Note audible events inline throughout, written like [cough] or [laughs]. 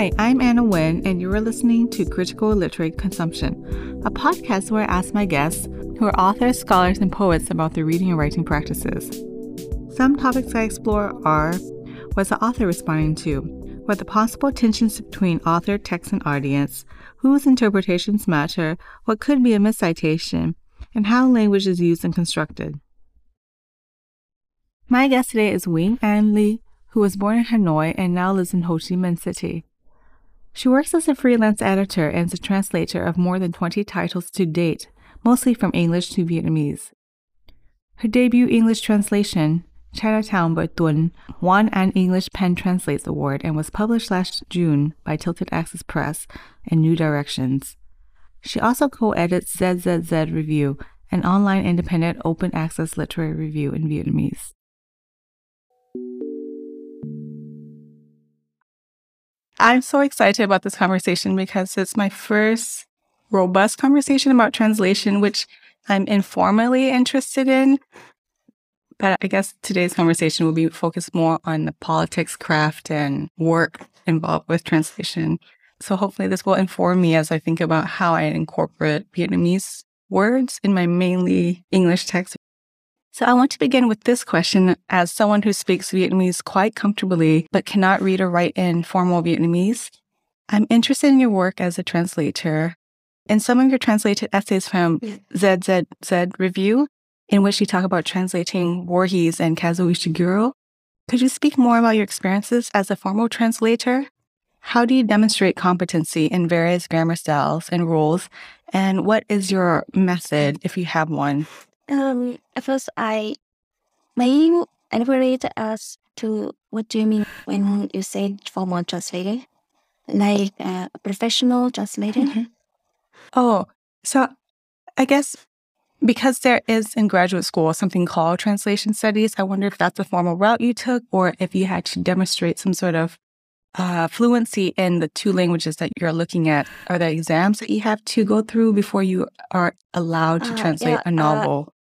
Hi, I'm Anna Nguyen, and you're listening to Critical Literary Consumption, a podcast where I ask my guests, who are authors, scholars, and poets, about their reading and writing practices. Some topics I explore are what's the author responding to? What the possible tensions between author, text, and audience? Whose interpretations matter? What could be a miscitation? And how language is used and constructed. My guest today is Nguyen An Ly, who was born in Hanoi and now lives in Ho Chi Minh City. She works as a freelance editor and as a translator of more than 20 titles to date, mostly from English to Vietnamese. Her debut English translation, Chinatown by Thuận, won an English Pen Translates Award and was published last June by Tilted Axis Press and New Directions. She also co edits ZZZ Review, an online independent open access literary review in Vietnamese. I'm so excited about this conversation because it's my first robust conversation about translation, which I'm informally interested in. But I guess today's conversation will be focused more on the politics, craft, and work involved with translation. So hopefully this will inform me as I think about how I incorporate Vietnamese words in my mainly English text so I want to begin with this question as someone who speaks Vietnamese quite comfortably but cannot read or write in formal Vietnamese. I'm interested in your work as a translator. In some of your translated essays from ZZZ Review, in which you talk about translating Borges and Kazuo Ishiguro, could you speak more about your experiences as a formal translator? How do you demonstrate competency in various grammar styles and rules? And what is your method, if you have one? Um, at first, I may elaborate as to what do you mean when you say formal translator, like uh, a professional translator. Mm-hmm. Oh, so I guess because there is in graduate school something called translation studies, I wonder if that's a formal route you took, or if you had to demonstrate some sort of uh, fluency in the two languages that you're looking at. Are there exams that you have to go through before you are allowed to uh, translate yeah, a uh, novel?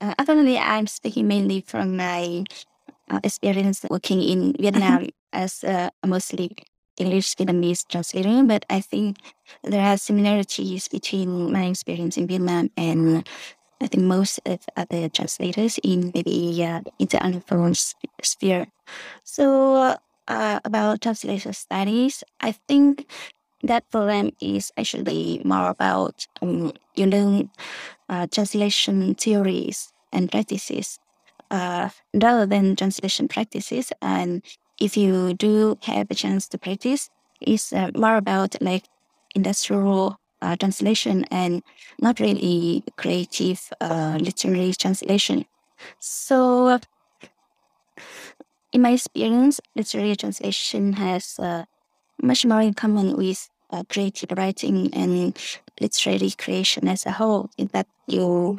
Uh, actually, I'm speaking mainly from my uh, experience working in Vietnam [laughs] as a mostly English Vietnamese translator, but I think there are similarities between my experience in Vietnam and I think most of other translators in maybe uh, international sphere. So uh, about translation studies, I think that program is actually more about um, you learn uh, translation theories and practices uh, rather than translation practices. And if you do have a chance to practice, it's uh, more about like industrial uh, translation and not really creative uh, literary translation. So, in my experience, literary translation has uh, much more in common with uh, creative writing and literary creation as a whole, in that you,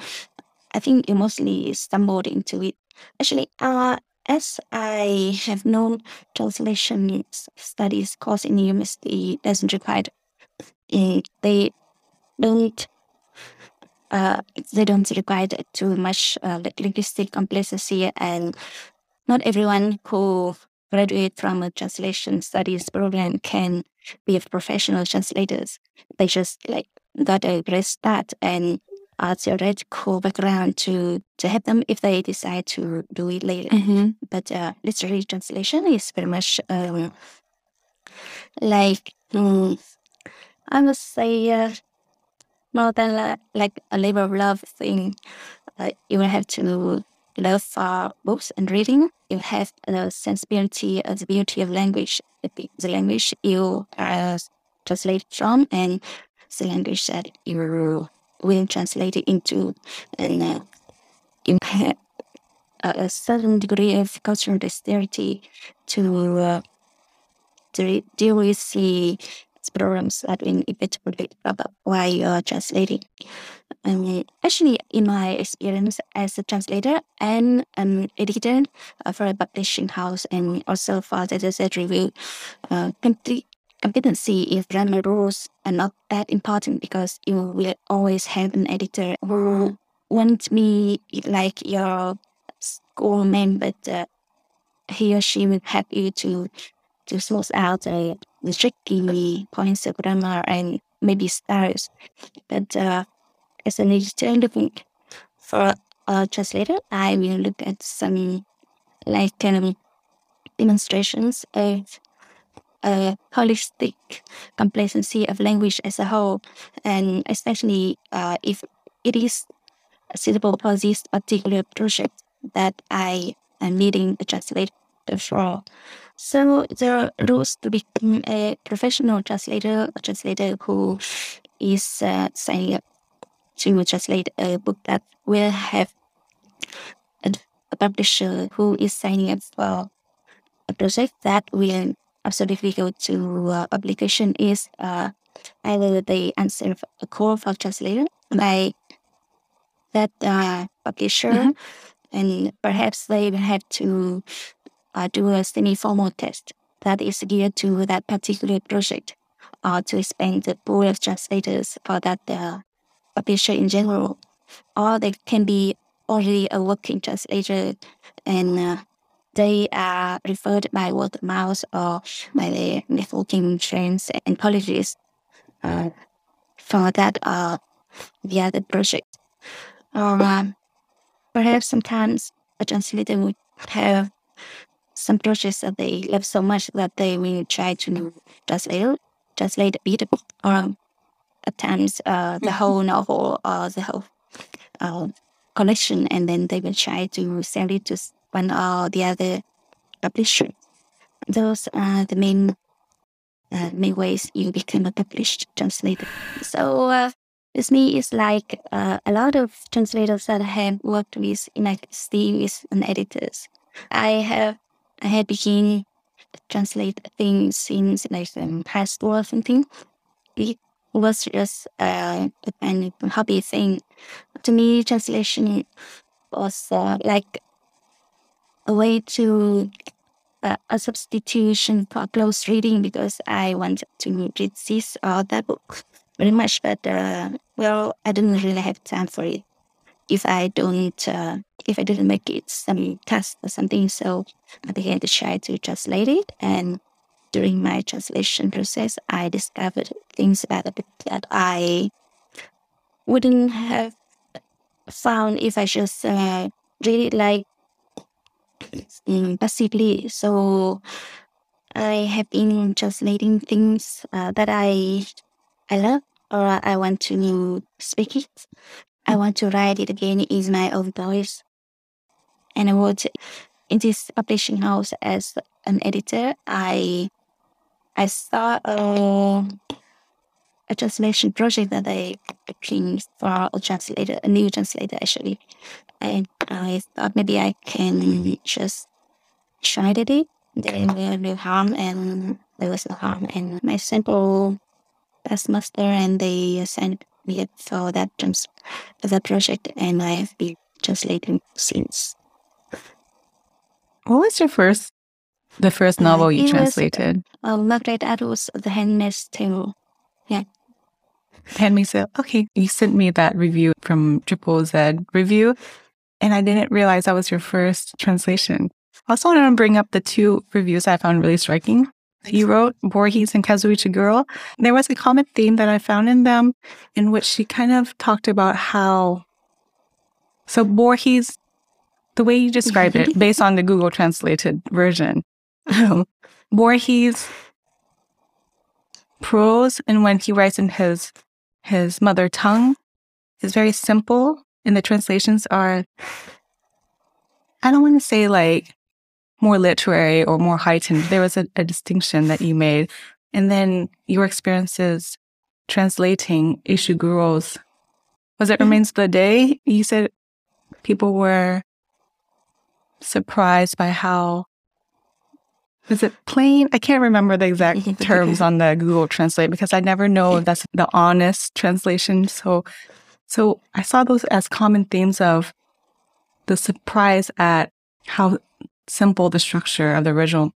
I think you mostly stumbled into it. Actually, uh, as I have known, translation studies course in university doesn't require, uh, they don't uh, they don't require too much uh, linguistic complexity and not everyone who graduate from a translation studies program can be have professional translators. They just like got a great start and a theoretical background to to help them if they decide to do it later. Mm-hmm. But uh, literary translation is very much um, like um, I must say uh, more than uh, like a labor of love thing. Uh, you will have to love for books and reading. You have the sensibility of the beauty of language, the language you are translated from, and the language that you will translate it into. And uh, you have a certain degree of cultural dexterity to uh, to deal with the problems that will inevitably about why you're translating. Mean, actually, in my experience as a translator and an editor uh, for a publishing house and also for the research review, uh, competency in grammar rules are not that important because you will always have an editor who won't be like your schoolmate, but uh, he or she will help you to to source out the tricky points of grammar and maybe styles. But uh, as an editor looking for a translator, I will look at some like um, demonstrations of a holistic complacency of language as a whole, and especially uh, if it is suitable for this particular project that I am leading the translator for. So the rules to become a professional translator, a translator who is uh, signing up to translate a book that will have a, a publisher who is signing up for a project that will absolutely go to uh, publication is uh, either they answer a call for translator by that uh, publisher mm-hmm. and perhaps they have to uh, do a semi-formal test that is geared to that particular project or to expand the pool of translators for that uh, publisher in general. Or they can be already a working translator and uh, they are referred by word of mouth or by the networking friends and colleges uh, for that uh, the project. Or um, perhaps sometimes a translator would have some projects that they love so much that they will try to translate translate a bit or at times uh, the mm-hmm. whole novel or the whole uh, collection and then they will try to sell it to one or the other publisher. Those are the main uh, main ways you become a published translator. So uh, with me, it's like uh, a lot of translators that I have worked with in like with and editors. I have I had begun translate things since like um, past or something. It was just uh, a hobby thing. To me, translation was uh, like a way to uh, a substitution for close reading because I wanted to read this or that book very much, but uh, well, I didn't really have time for it if I don't, uh, if I didn't make it some task or something. So I began to try to translate it. And during my translation process, I discovered things about the book that I wouldn't have found if I just uh, read it like um, passively. So I have been translating things uh, that I I love or I want to speak it I want to write it again in my own voice. And I worked in this publishing house as an editor. I I saw a, a translation project that I pitched for a translator, a new translator actually. And I thought maybe I can just try it. There will no harm and there was no harm. And my simple past master and they sent me for that trans- that project, and I have been translating since. What was your first, the first uh, novel uh, you translated? Was, uh, Margaret Atwood's The Handmaid's Tale. Yeah. Handmaid's Tale. Okay, you sent me that review from Triple Z Review, and I didn't realize that was your first translation. I also want to bring up the two reviews I found really striking you wrote, Borges and Kazuo Ishiguro, there was a common theme that I found in them in which she kind of talked about how. So, Borges, the way you described it, [laughs] based on the Google translated version, [laughs] Borges prose and when he writes in his his mother tongue is very simple and the translations are I don't want to say like more literary or more heightened. There was a, a distinction that you made. And then your experiences translating Ishiguro's, was it mm-hmm. Remains of the Day? You said people were surprised by how is it plain? I can't remember the exact [laughs] terms on the Google Translate because I never know if that's the honest translation. So, so I saw those as common themes of the surprise at how simple the structure of the original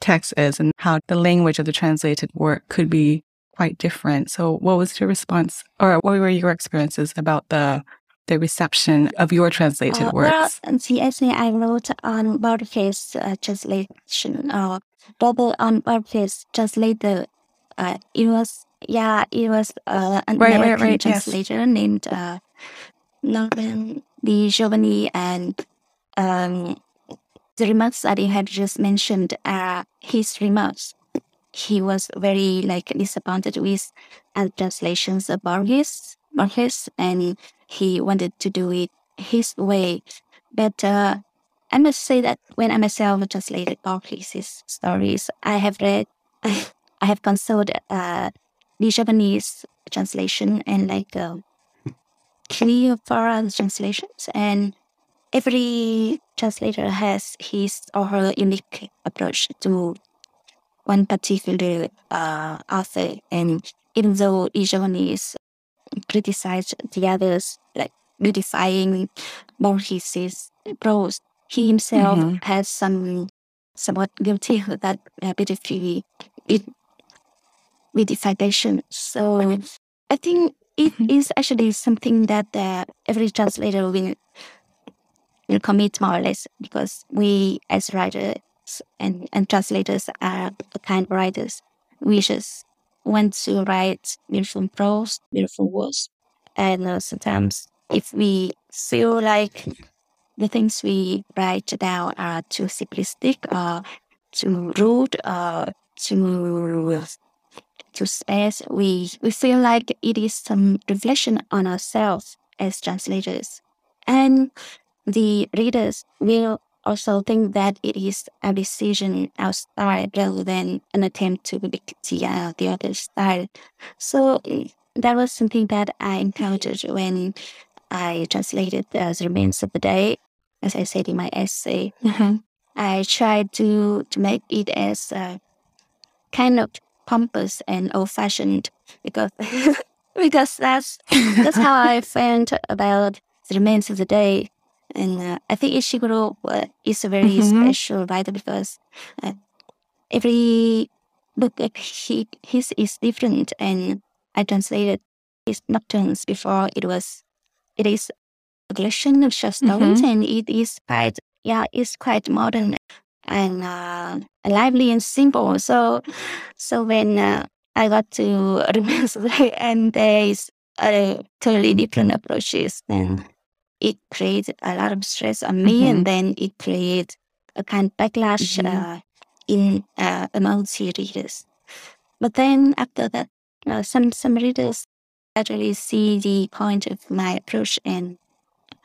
text is and how the language of the translated work could be quite different. So what was your response or what were your experiences about the the reception of your translated uh, works? Well, actually, I wrote on Borges' uh, translation of Robert on Barclays translator. Uh, it was yeah, it was uh, an Right, right, American right, yes. translator named uh, Norman Di Giovanni, and um, the remarks that he had just mentioned are his remarks. He was very like disappointed with uh, translations of Borges, Borges, and he wanted to do it his way. But uh, I must say that when I myself translated Borges' stories, I have read, [laughs] I have consulted uh, Di Giovanni translation and like uh, three or four other translations, and every translator has his or her unique approach to one particular uh, author. And even though the Japanese criticized the others, like beautifying Borges' prose, he himself Mhm. has some somewhat guilty of that uh, beautifully it beautification. So I think it is Mhm. actually something that uh, every translator will will commit more or less because we as writers and, and translators are kind of writers. We just want to write beautiful prose, beautiful words. And uh, sometimes if we feel like the things we write down are too simplistic or too rude or too too sparse, we, we feel like it is some reflection on ourselves as translators. And the readers will also think that it is a decision outside rather than an attempt to mimic the, uh, the other style. So mm, that was something that I encountered when I translated The Remains of the Day. As I said in my essay, Mhm. I tried to, to make it as uh, kind of pompous and old fashioned because [laughs] because that's that's how I [laughs] felt about the remains of the day. And uh, I think Ishiguro uh, is a very Mhm. special writer because uh, every book he, his is different. And I translated his nocturnes before it was, it is a collection of short stories and it is quite, yeah, it's quite modern and uh, lively and simple. So, so when uh, I got to Remains of the Day and there is a totally different approaches, then it created a lot of stress on me, and then it created a kind of backlash Mhm. uh, in uh, among the readers. But then after that, uh, some some readers actually see the point of my approach, and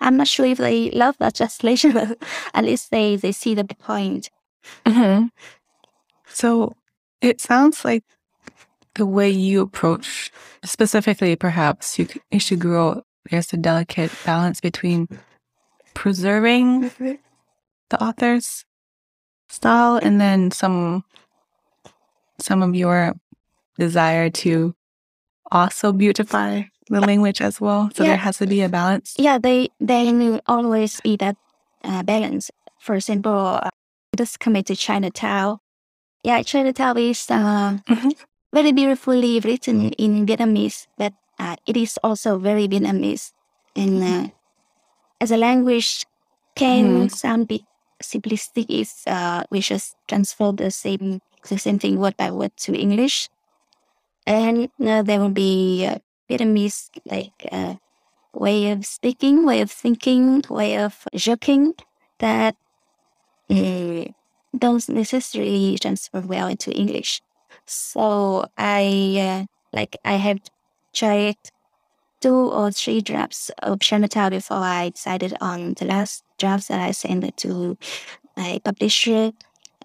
I'm not sure if they love that translation, [laughs] but at least they they see the point. Mhm. So it sounds like the way you approach, specifically perhaps you, Ishiguro, there's a delicate balance between preserving the author's style and then some some of your desire to also beautify the language as well. So Yeah. there has to be a balance. Yeah, they they always be that uh, balance. For example, uh, just commit to Chinatown. Yeah, Chinatown is uh, Mhm. very beautifully written in Vietnamese, but uh, it is also very Vietnamese. And uh, as a language, can Mhm. sound bit simplistic if uh, we just transfer the same the same thing word by word to English. And uh, there will be uh, Vietnamese like uh, way of speaking, way of thinking, way of joking that uh, don't necessarily transfer well into English. So I uh, like I have tried two or three drafts of Chinatown before I decided on the last draft that I sent to my publisher,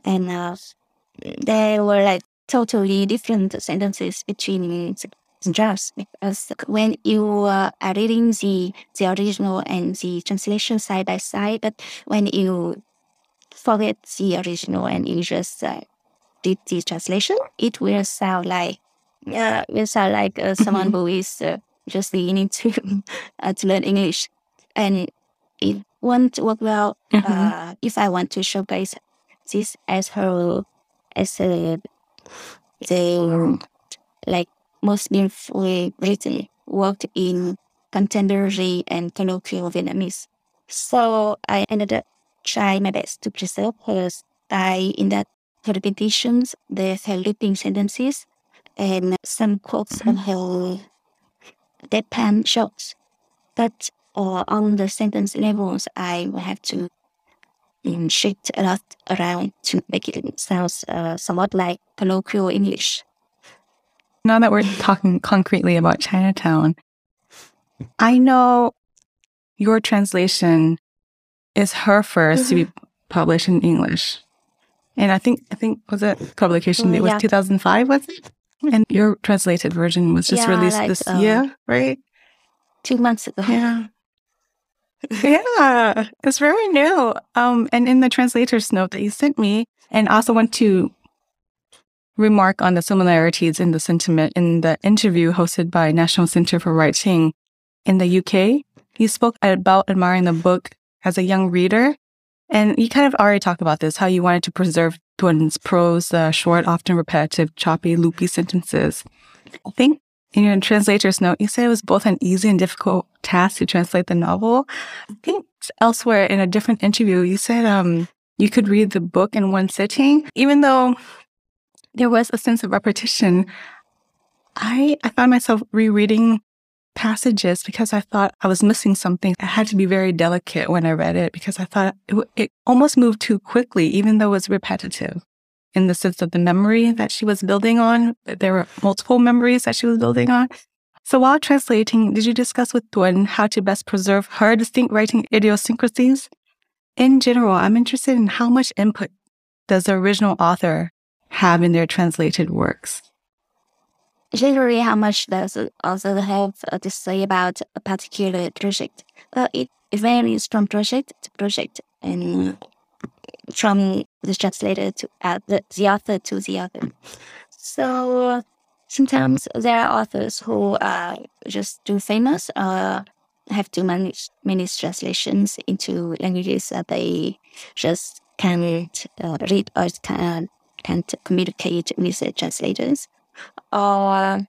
and uh, they were like totally different sentences between the drafts because when you uh, are reading the the original and the translation side by side, but when you forget the original and you just uh, did the translation, it will sound like yeah, will sound like uh, someone [laughs] who is uh, just beginning to [laughs] uh, to learn English, and it won't work well Mhm. uh, if I want to showcase this as her as a the like most beautifully written work in contemporary and colloquial Vietnamese. So I ended up trying my best to preserve her style in that repetitions, there's her looping sentences, and some quotes mm-hmm. of her deadpan shots. But uh, on the sentence levels, I will have to um, shift a lot around to make it sound uh, somewhat like colloquial English. Now that we're talking [laughs] concretely about Chinatown, I know your translation is her 1st mm-hmm. to be mm-hmm. published in English. And I think, I think, was it publication? Oh, it was yeah. 2005, was it? And your translated version was just yeah, released like, this um, year, right? Two months ago. Yeah. [laughs] yeah, it's very new. Um, and in the translator's note that you sent me, and also want to remark on the similarities in the sentiment in the interview hosted by National Center for Writing in the UK. You spoke about admiring the book as a young reader. And you kind of already talked about this, how you wanted to preserve Thuận's prose, uh, short, often repetitive, choppy, loopy sentences. I think in your translator's note, you said it was both an easy and difficult task to translate the novel. I think elsewhere in a different interview, you said um, you could read the book in one sitting, even though there was a sense of repetition. I, I found myself rereading passages because I thought I was missing something. I had to be very delicate when I read it because I thought it, it almost moved too quickly, even though it was repetitive in the sense of the memory that she was building on. There were multiple memories that she was building on. So while translating, did you discuss with Thuận how to best preserve her distinct writing idiosyncrasies? In general, I'm interested in how much input does the original author have in their translated works? Generally, how much does the author have to say about a particular project? Well, it varies from project to project and from the translator to uh, the, the author to the author. So sometimes there are authors who are just too famous or have to manage many translations into languages that they just can't uh, read or can't, can't communicate with the translators. Or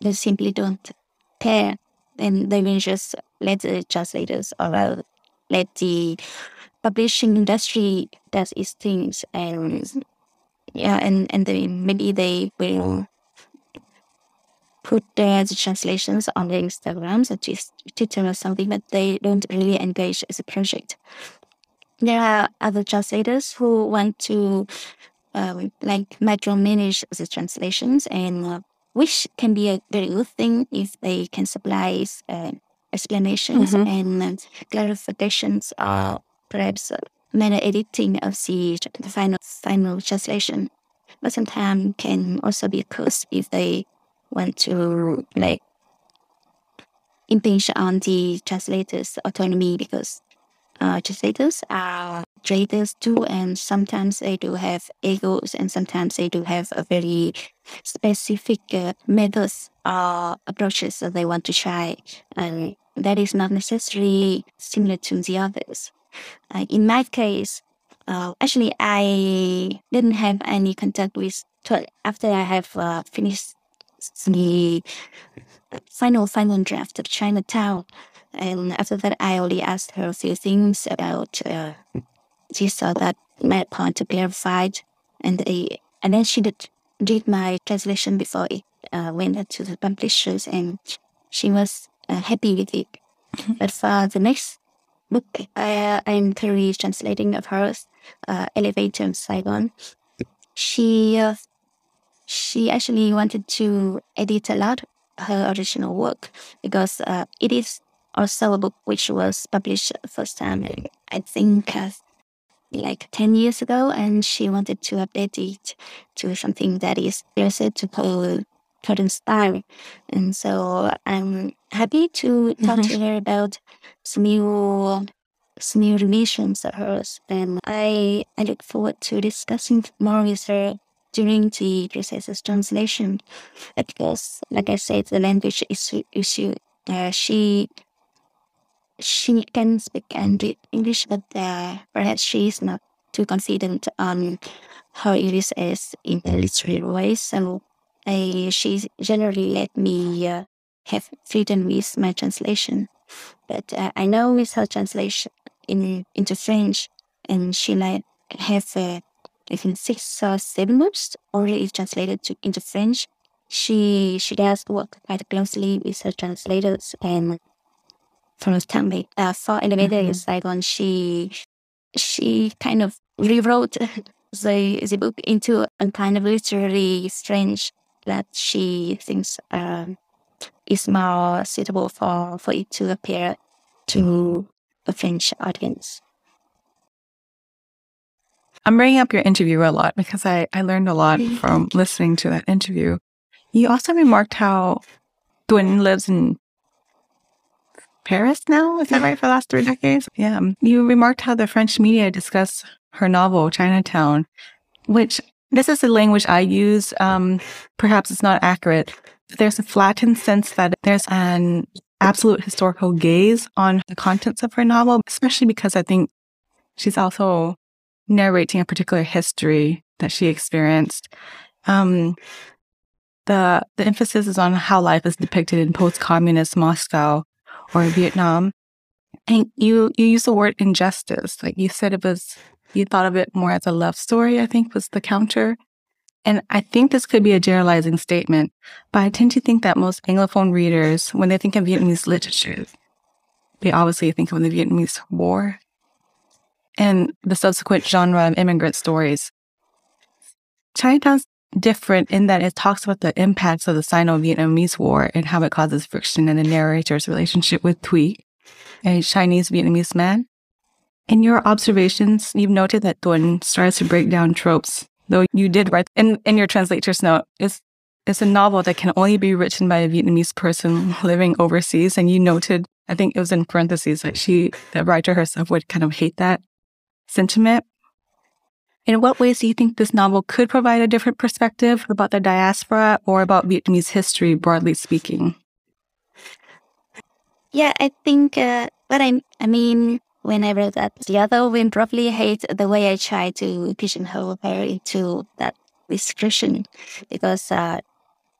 they simply don't care. Then they will just let the translators or let the publishing industry does its things and yeah and and they, maybe they will put their the translations on their instagrams or twitter or something but they don't really engage as a project there are other translators who want to um, like micromanage the translations and uh, which can be a very good thing if they can supply uh, explanations mm-hmm. and uh, clarifications uh, perhaps manual editing of the, the final final translation. But sometimes can also be a curse if they want to like impinge on the translator's autonomy because uh, translators are traders too, and sometimes they do have egos, and sometimes they do have a very specific uh, methods or approaches that they want to try, and that is not necessarily similar to the others. Uh, in my case, uh, actually, I didn't have any contact with after I have uh, finished the final final draft of Chinatown, and after that, I only asked her a few things about uh, this or that my point to clarified, and they, and then she did did my translation before it uh, went to the publishers, and she was uh, happy with it. Mm-hmm. but for the next book I, I'm currently translating of hers, uh, Elevator in Saigon. She uh, she actually wanted to edit a lot her original work because uh, it is also a book which was published first time I think uh, like 10 years ago and she wanted to update it to something that is closer to current style and so I'm happy to talk mm-hmm. to her about some new some new revisions of hers. And I I look forward to discussing more with her during the process of translation because like I said the language issue issue uh, she she can speak and read English but uh, perhaps she is not too confident on how English as in a literary way so she generally let me uh, have freedom with my translation. But uh, I know with her translation in into French, and she like have uh, I think six or seven books already translated to, into French. She she does work quite closely with her translators and from the time uh, for Elevator mm-hmm. Saigon, she she kind of rewrote [laughs] the the book into a kind of literary strange that she thinks um, is more suitable for for it to appear to a French audience. I'm bringing up your interview a lot because I, I learned a lot [laughs] from listening to that interview. You also remarked how Thuận lives in Paris now. Is that right? For the last three decades? [laughs] Yeah. You remarked how the French media discuss her novel, Chinatown, which this is the language I use. Um, perhaps it's not accurate. There's a flattened sense that there's an absolute historical gaze on the contents of her novel, especially because I think she's also narrating a particular history that she experienced. Um, the the emphasis is on how life is depicted in post-communist Moscow or Vietnam. And you you use the word injustice. Like you said it was you thought of it more as a love story, I think was the counter. And I think this could be a generalizing statement, but I tend to think that most Anglophone readers, when they think of Vietnamese literature, they obviously think of the Vietnamese War and the subsequent genre of immigrant stories. Chinatown's different in that it talks about the impacts of the Sino-Vietnamese War and how it causes friction in the narrator's relationship with Thuy, a Chinese Vietnamese man. In your observations, you've noted that Thuận starts to break down tropes, though you did write in, in your translator's note, it's, it's a novel that can only be written by a Vietnamese person living overseas. And you noted, I think it was in parentheses, that she, the writer herself would kind of hate that sentiment. In what ways do you think this novel could provide a different perspective about the diaspora or about Vietnamese history, broadly speaking? Yeah, I think uh, what I, I mean when I read that, the other women probably hate the way I try to pigeonhole her into that description because, uh,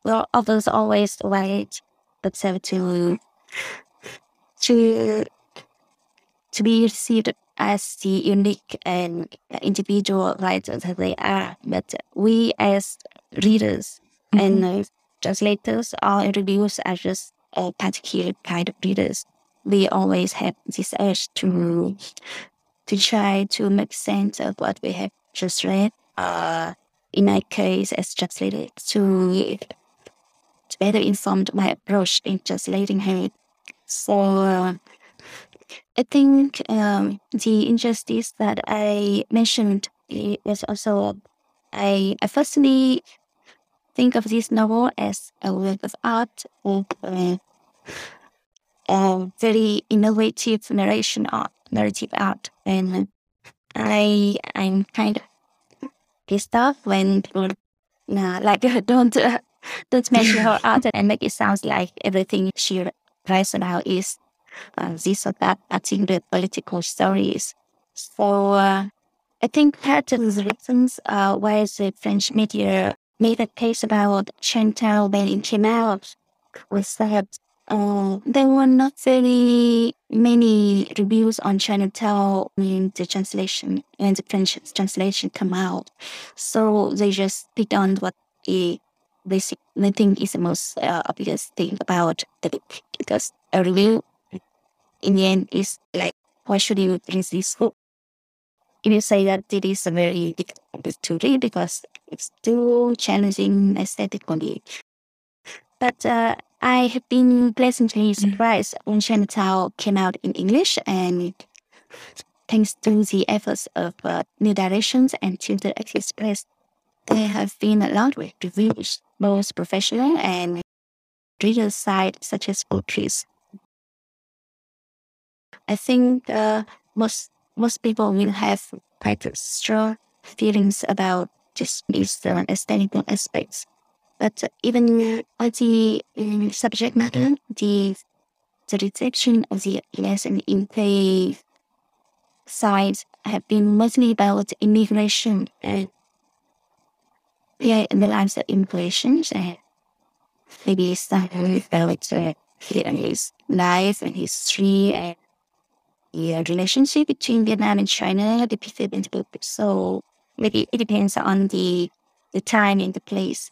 well, others always write themselves to to to be received as the unique and individual writers that they are. But we as readers mm-hmm. and uh, translators or reviewers are just a particular kind of readers. We always have this urge to to try to make sense of what we have just read. Uh, in my case, as translated, to, to better inform my approach in translating her. So uh, I think um, the injustice that I mentioned is also I, I firstly think of this novel as a work of art a very innovative narration art, narrative art, and I I'm kind of pissed off when people nah, like [laughs] don't uh, don't mention her art and make it sound like everything she writes about is uh, this or that, adding the political stories. So uh, I think part of the reasons uh, why the French media made a case about Chantal when it came out was that uh, there were not very many reviews on Chinatown when the translation and the French translation come out. So they just picked on what they, they, they think is the most uh, obvious thing about the book because a review in the end is like, why should you read this book? If you say that it is a very difficult book to read because it's too challenging aesthetically. But uh, I have been pleasantly mm. surprised when Chinatown came out in English and thanks to the efforts of uh, New Directions and Tilted Axis, there have been a lot of reviews, both professional and reader side, such as Goodreads. I think uh, most most people will have quite strong feelings about just these uh, aesthetic aspects. But even on the um, subject matter, the the reception of the lesson in the side have been mostly about immigration and yeah, the lives of immigrations and maybe something about uh, his life and history and the relationship between Vietnam and China the book. So maybe it depends on the the time and the place.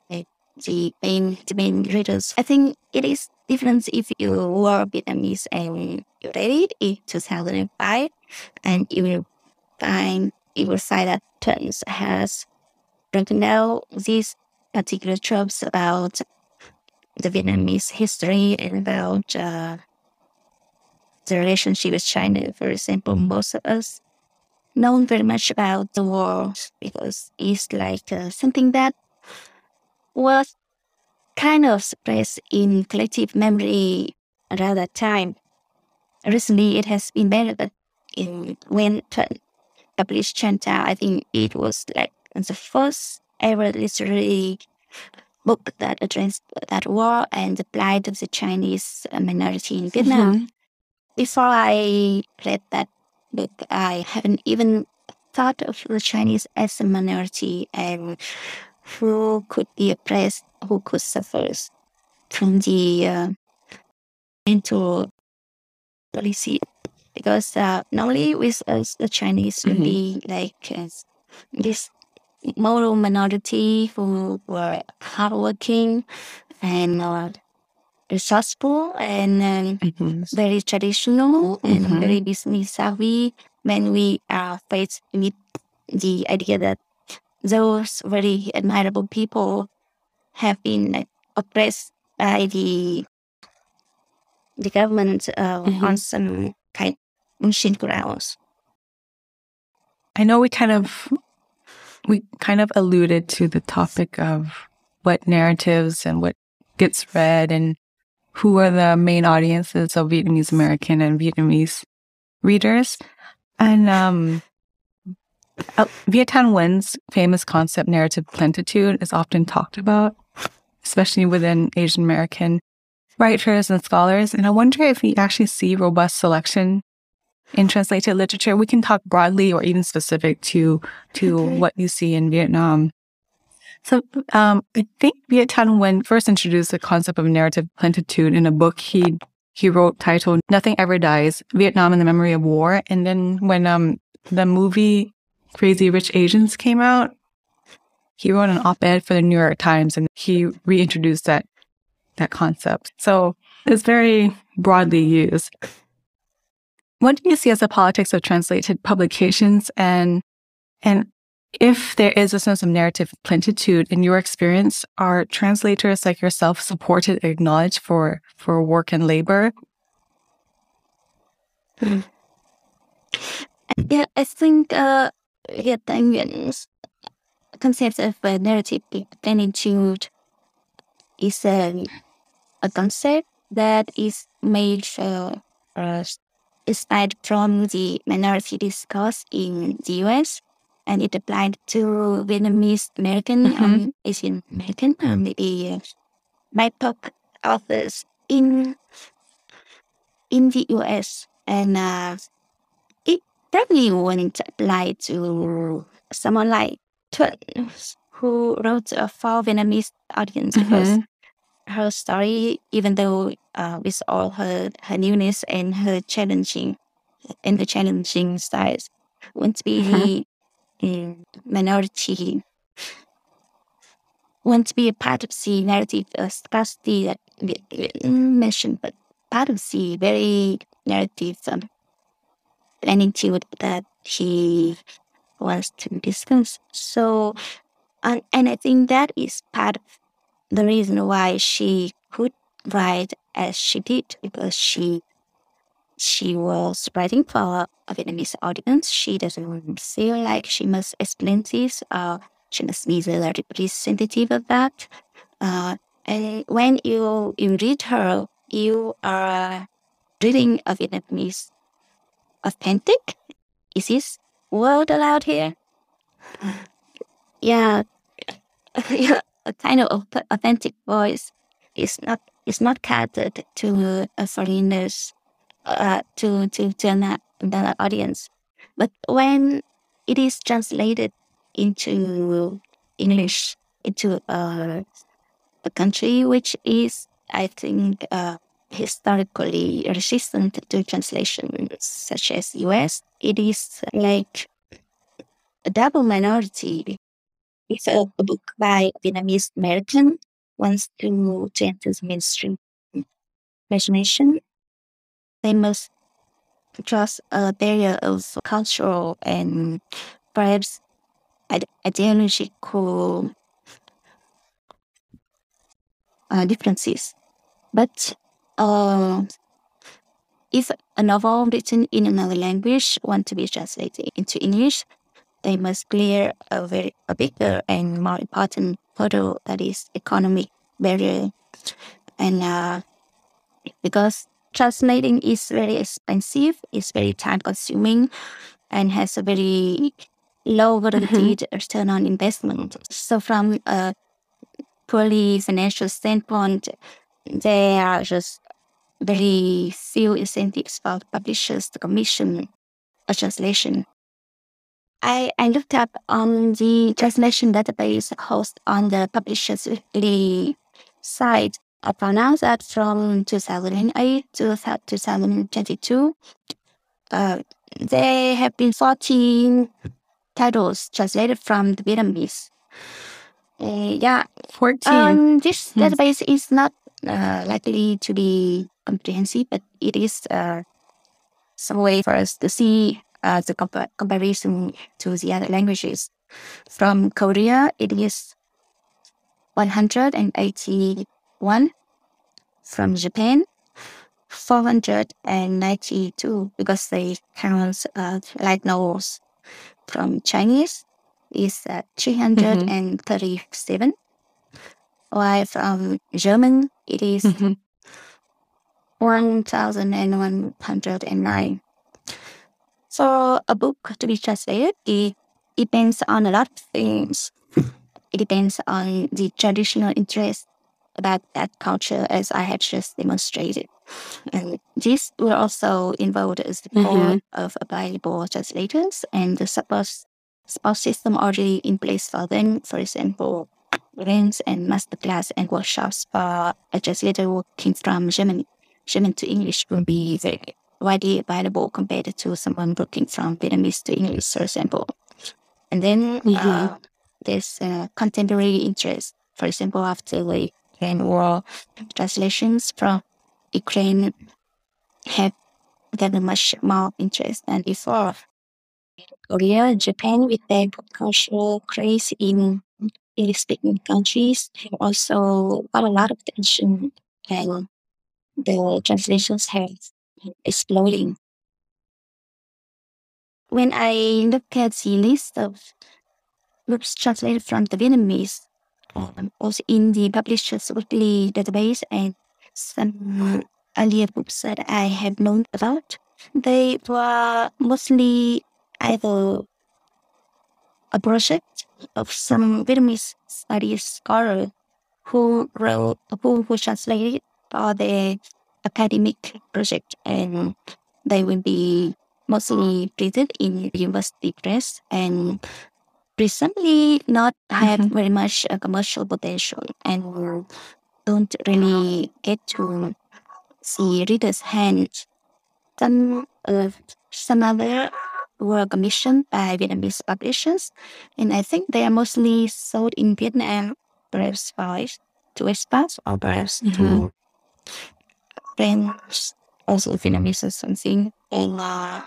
the main the main readers. I think it is different if you were Vietnamese and you read it in 2005, and you will find you will find that Turns has out these particular tropes about the Vietnamese history and about uh, the relationship with China. For example, most of us know very much about the war because it's like uh, something that was kind of suppressed in collective memory around that time. Recently, it has been better, but in when published Chinatown, I think it was like the first ever literary book that addressed that war and the plight of the Chinese minority in Vietnam. Mm-hmm. Before I read that book, I haven't even thought of the Chinese as a minority and who could be oppressed, who could suffer from the uh, mental policy. Because uh, normally with us, the Chinese mm-hmm. would be like uh, this moral minority who were hardworking and uh, resourceful and um, mm-hmm. very traditional mm-hmm. and very business savvy when we are faced with the idea that those very admirable people have been like, oppressed by the the government uh, mm-hmm. on some kind of grounds. I know we kind of we kind of alluded to the topic of what narratives and what gets read and who are the main audiences of Vietnamese American and Vietnamese readers. And um, uh, Viet Thanh Nguyen's famous concept, narrative plentitude, is often talked about, especially within Asian American writers and scholars. And I wonder if we actually see robust selection in translated literature. We can talk broadly or even specific to to okay. what you see in Vietnam. So um, I think Viet Thanh Nguyen first introduced the concept of narrative plentitude in a book he he wrote titled "Nothing Ever Dies: Vietnam and the Memory of War." And then when um, the movie Crazy Rich Asians came out, he wrote an op-ed for the New York Times, and he reintroduced that that concept. So it's very broadly used. What do you see as the politics of translated publications and and if there is a sense of narrative plentitude in your experience, are translators like yourself supported and acknowledged for for work and labor? Yeah, I think uh, yeah, Nguyen's concept of uh, narrative plenitude is a, a concept that is made uh, aside from the minority discourse in the US, and it applied to Vietnamese American mm-hmm. and Asian American, and maybe uh, BIPOC authors in in the US, and uh, it probably wouldn't apply to someone like Thuận, who wrote uh, for Vietnamese audience mm-hmm. because her story, even though uh, with all her, her newness and her challenging and the challenging styles, won't be uh-huh. Minority, won't be a part of the narrative uh, scarcity that mentioned, but part of the very narrative um, plenitude that he wants to discuss. So, and, and I think that is part of the reason why she could write as she did because she she was writing for a Vietnamese audience. She doesn't feel like she must explain this. Uh, she must be the representative of that. Uh, and when you, you read her, you are reading a Vietnamese authentic. Is this word allowed here? [laughs] yeah. [laughs] yeah a kind of authentic voice is not is not catered to uh, foreigners, uh, to to to an, the audience. But when it is translated into English, into uh, a country which is, I think, uh, historically resistant to translation, such as US, it is like a double minority. If a, a book by a Vietnamese American wants to, to enter the mainstream imagination, they must cross a barrier of cultural and perhaps ideological uh, differences. But uh, if a novel written in another language want to be translated into English, they must clear a very a bigger and more important hurdle that is economic barrier. And uh, because translating is very expensive, it's very time consuming, and has a very low guaranteed mm-hmm. return on investment. So from a purely financial standpoint, there are just very few incentives for publishers to commission a translation. I, I looked up on the translation database host on the Publishers Weekly site. I found out that from 2008 to 2022, uh, there have been 14 titles translated from the Vietnamese. Uh, yeah, 14. Um, this hmm. database is not uh, likely to be comprehensive, but it is uh, some way for us to see uh, the compa- comparison to the other languages. From Korea, it is 181. From Japan, 492 because they count uh, light novels. From Chinese is uh, 337. Mm-hmm. While from German, it is mm-hmm. 1109. So a book to be translated, it depends on a lot of things. It depends on the traditional interest about that culture as I had just demonstrated. And this will also involve the support mm-hmm. of available translators and the support, support system already in place for them. For example, grants and masterclass and workshops for a translator working from Germany. German to English will be very widely available compared to someone working from Vietnamese to English, for example. And then mm-hmm. uh, there's uh, contemporary interest. For example, after the Ukraine war, translations from Ukraine have gotten much more interest than before. Korea Japan, with their cultural craze in English speaking countries, have also got a lot of attention and the translations have exploding. When I look at the list of books translated from the Vietnamese, um, also in the Publishers Weekly database and some earlier books that I have known about, they were mostly either a project of some Vietnamese studies scholar who wrote, who, who translated for the academic project and they will be mostly printed in university press and recently not have mm-hmm. very much uh, commercial potential and don't really get to see readers' hands. Some uh, some other were commissioned by Vietnamese publishers, and I think they are mostly sold in Vietnam, perhaps by to expats or perhaps mm-hmm. to friends also Vietnamese or something, and uh,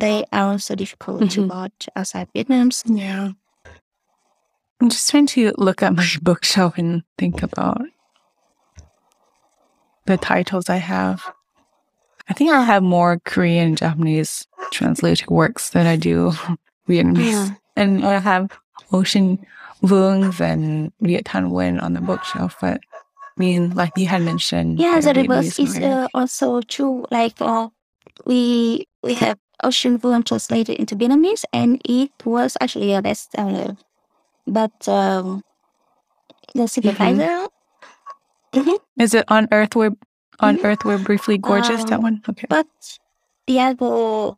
they are also difficult mm-hmm. to watch outside Vietnam. Yeah. I'm just trying to look at my [laughs] bookshelf and think about the titles I have. I think I have more Korean and Japanese translated works than I do [laughs] Vietnamese. Yeah. And I have Ocean Vuong's and Viet Thanh Nguyen on the bookshelf, but I mean, like you had mentioned. Yeah, the reverse is uh, also true. Like uh, we we have Ocean Vuong translated into Vietnamese, and it was actually a bestseller. But um, the supervisor. Mm-hmm. Mm-hmm. Is it on Earth? We're on mm-hmm. Earth. We're briefly gorgeous. Um, that one. Okay. But the other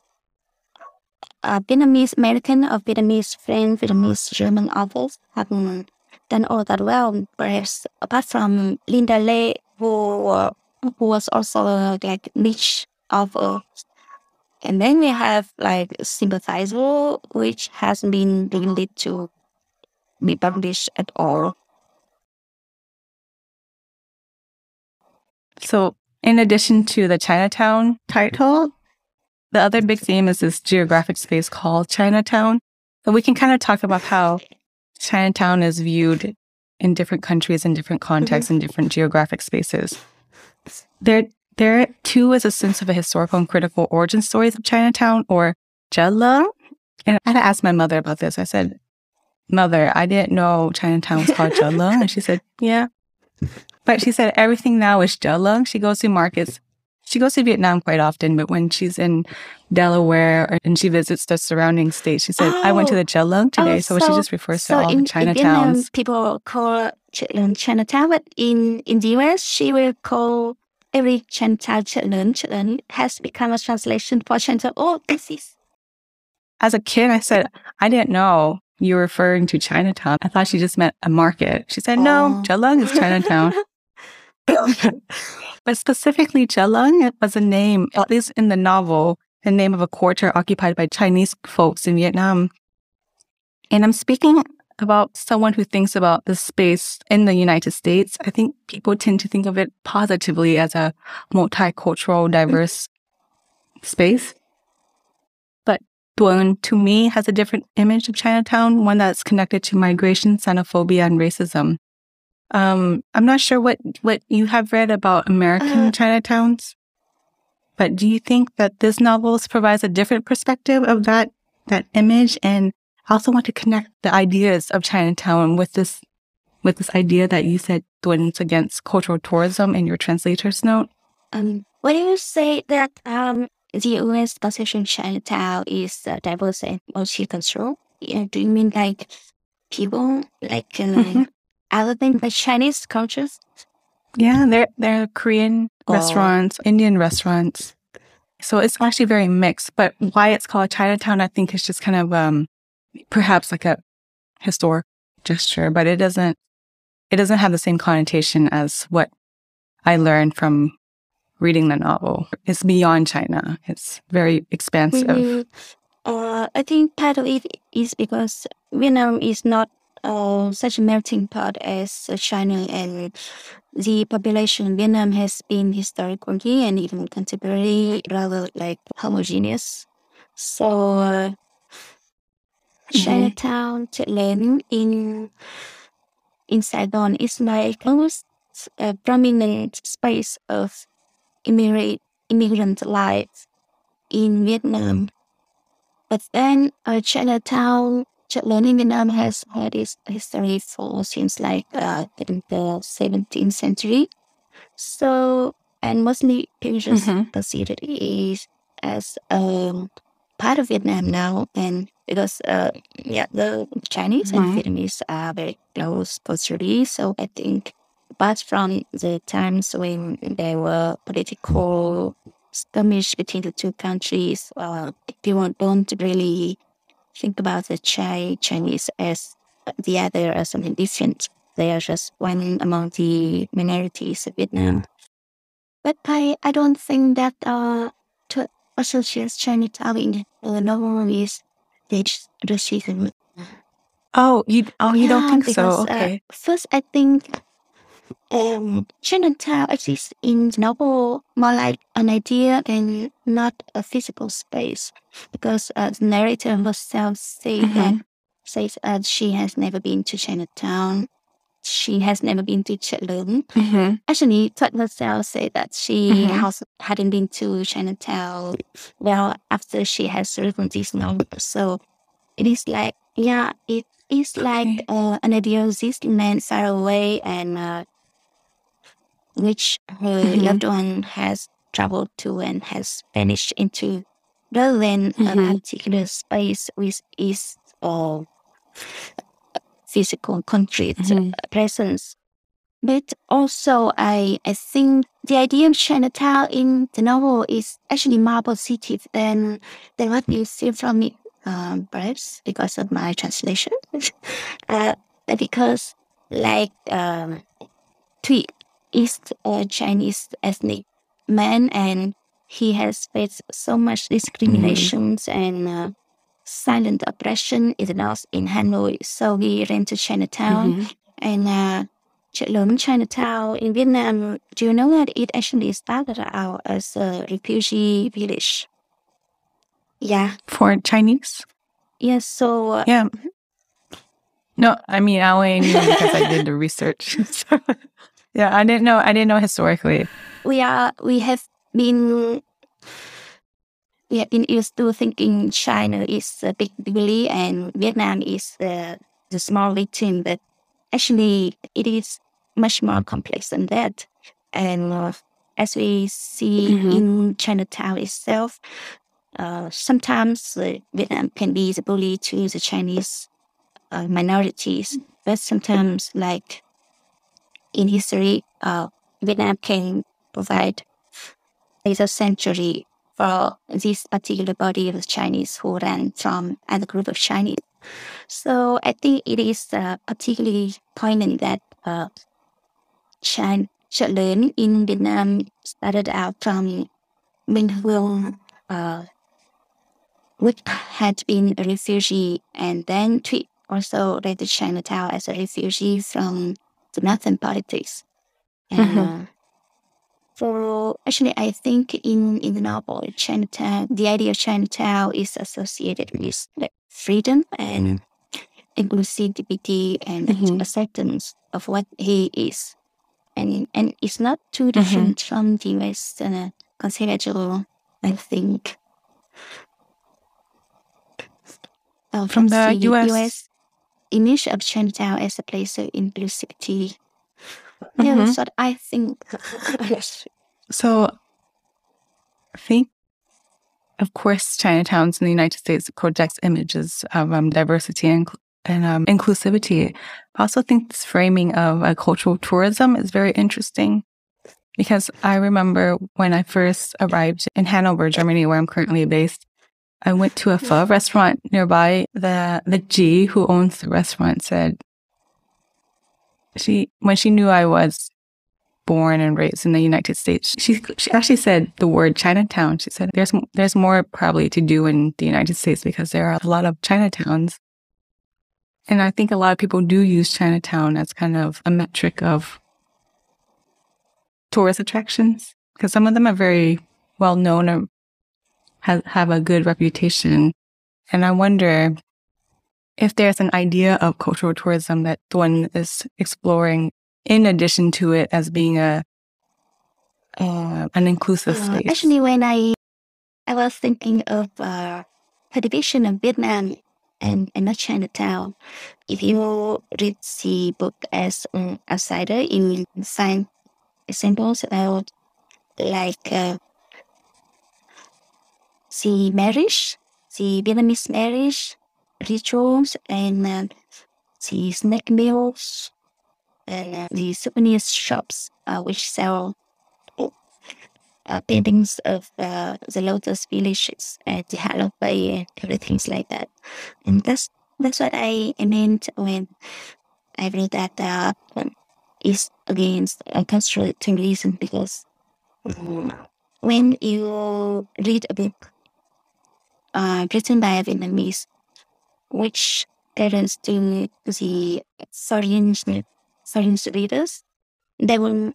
uh, Vietnamese American or Vietnamese French, Vietnamese German authors haven't done all that well. Perhaps apart from Linda Lê, who uh, who was also uh, like niche of uh, And then we have like Sympathizer, which hasn't been released to be published at all. So, in addition to the Chinatown title, the other big theme is this geographic space called Chinatown. So, we can kind of talk about how Chinatown is viewed in different countries, in different contexts, mm-hmm. in different geographic spaces. There, there too is a sense of a historical and critical origin stories of Chinatown or Chợ Lớn. And I had to ask my mother about this. I said, Mother, I didn't know Chinatown was called Chợ Lớn. And she said, Yeah. But she said everything now is Chợ Lớn. She goes to markets. She goes to Vietnam quite often, but when she's in Delaware and she visits the surrounding states, she said, I went to oh. the Chợ Lớn today. Oh, so, she just refers so to all in, the in Vietnam, Chinatowns. people call Chợ um, Chinatown, but in, in the US, she will call every Lớn. Chợ Lớn has become a translation for Chinatown. Oh, this is As a kid, I said, I didn't know you were referring to Chinatown. I thought she just meant a market. She said, no, Oh. Is Chinatown. [laughs] but specifically, Chợ Lớn was a name, at least in the novel, the name of a quarter occupied by Chinese folks in Vietnam. And I'm speaking about someone who thinks about the space in the United States. I think people tend to think of it positively as a multicultural, diverse space. But Thuận, to me, has a different image of Chinatown, one that's connected to migration, xenophobia, and racism. Um, I'm not sure what, what you have read about American Uh, Chinatowns, but do you think that this novel provides a different perspective of that that image? And I also want to connect the ideas of Chinatown with this with this idea that you said is against cultural tourism in your translator's note. Um, when you say that um, the U.S. position Chinatown is uh, diverse and multicultural, yeah, do you mean like people like uh, Mhm. other than the Chinese cultures? Yeah, they're they're Korean Oh. restaurants, Indian restaurants. So it's actually very mixed. But why it's called Chinatown, I think is just kind of um perhaps like a historic gesture, but it doesn't it doesn't have the same connotation as what I learned from reading the novel. It's beyond China. It's very expansive. Mhm. Uh, I think part of it is because Vietnam is not uh, such a melting pot as China, and the population in Vietnam has been historically and even contemporarily rather like homogeneous. So uh. Chinatown, Chợ Lớn in in Saigon is like almost a prominent space of immigrant immigrant life in Vietnam. But then uh, Chinatown, Chợ Lớn in Vietnam has had its history for since like uh, in the 17th century. So, and mostly people just Mhm. consider it is as um, part of Vietnam now. And because, uh, yeah, the Chinese and Vietnamese are very close culturally. So I think apart from the times when there were political skirmish between the two countries, uh, people don't really think about the Chi Chinese as the other as something different. They are just one among the minorities of Vietnam. But I, I don't think that uh, to associate Chinatown in the novel is this racism. Oh, you oh you don't Yeah, think so? because, uh, Okay. first, I think um, Chinatown exists in the novel more like an idea and not a physical space, because uh, the narrator herself say Mhm. that says uh, she has never been to Chinatown. She has never been to Chợ Lớn. Mhm. Actually, Thuận herself said that she Mhm. has, hadn't been to Chinatown well after she has written this novel. So it is like, yeah, it is like uh, an idea existing land far away and uh, which her Mhm. loved one has traveled to and has vanished into, rather than a Mhm. particular space which is uh, physical, concrete uh, presence. But also, I, I think the idea of Chinatown in the novel is actually more positive than, than what you see from it, um, perhaps because of my translation. [laughs] uh, because, like, um, is a Chinese ethnic man and he has faced so much discriminations and uh, silent oppression is north in Hanoi. So we ran to Chinatown and uh, Chinatown in Vietnam. Do you know that it actually started out as a refugee village? Yeah. For Chinese? Yes. So uh, Yeah. No, I mean I only knew because I did the research. [laughs] So, yeah, I didn't know. I didn't know historically. we are we have been we have been used to thinking China is a big bully and Vietnam is the the small victim, but actually it is much more complex than that. And uh, as we see Mhm. in Chinatown itself, uh, sometimes uh, Vietnam can be the bully to the Chinese uh, minorities, but sometimes, like in history, uh, Vietnam can provide a sanctuary for this particular body of Chinese who ran from another group of Chinese. So I think it is uh, particularly poignant that uh, China, chợ in Vietnam started out from Minh Hương, uh, which had been a refugee, and then Thuy also led to Chinatown as a refugee from the northern politics. [laughs] And Mhm. For actually, I think in in the novel Chinatown, the idea of Chinatown is associated with like freedom and inclusivity and Mhm. acceptance of what he is, and and it's not too different from the Western uh, conceptual, I think. Uh, From the US. US image of Chinatown as a place of inclusivity. Yeah, Mhm. that's what I think. [laughs] [laughs] yes. So I think, of course, Chinatowns in the United States projects images of um, diversity and, and um, inclusivity. I also think this framing of uh, cultural tourism is very interesting because I remember when I first arrived in Hanover, Germany, where I'm currently based. I went to a pho restaurant nearby. The the G who owns the restaurant said she when she knew I was born and raised in the United States. She she actually said the word Chinatown. She said there's there's more probably to do in the United States because there are a lot of Chinatowns. And I think a lot of people do use Chinatown as kind of a metric of tourist attractions because some of them are very well known or have, have a good reputation. And I wonder if there's an idea of cultural tourism that one is exploring in addition to it as being a uh, an inclusive Uh, space. actually, when I I was thinking of uh, the division of Vietnam and, and not Chinatown. If you read the book as an outsider, you will find examples about like uh, the marriage, the Vietnamese marriage rituals, and uh, the snack meals, and uh, the souvenir shops uh, which sell uh, paintings of uh, the lotus villages at the Halong Bay and everything like that. And that's that's what I meant when I read that uh, is against cultural tourism because when you read a book uh, written by a Vietnamese, which parents to the foreign foreign readers, there will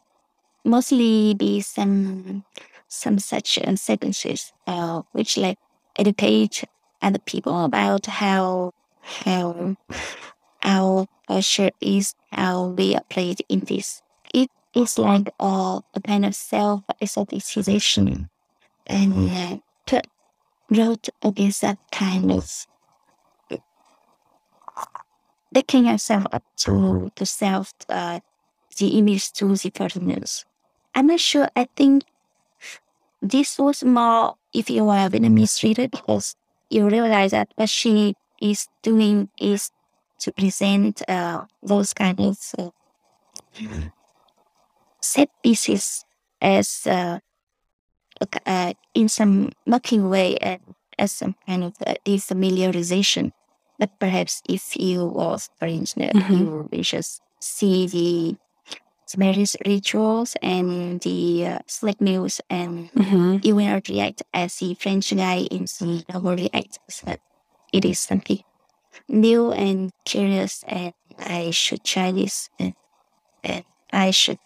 mostly be some some such sentences uh, which like educate other people about how how our culture is how we are played in this. It is like uh, a kind of self exotization and uh, to wrote against that kind of taking yourself up to the self uh, the image to the foreigners. I'm not sure. I think this was more if you are Vietnamese reader because you realize that what she is doing is to present uh, those kind of uh, set pieces as uh, uh, in some mocking way and as some kind of uh, defamiliarization. But perhaps if you was, for instance, Mhm. you will just see the various rituals and the uh, slick news and Mm-hmm. you will not react as the French guy in the novel reacts. But it is something new and curious and I should try this and, and I should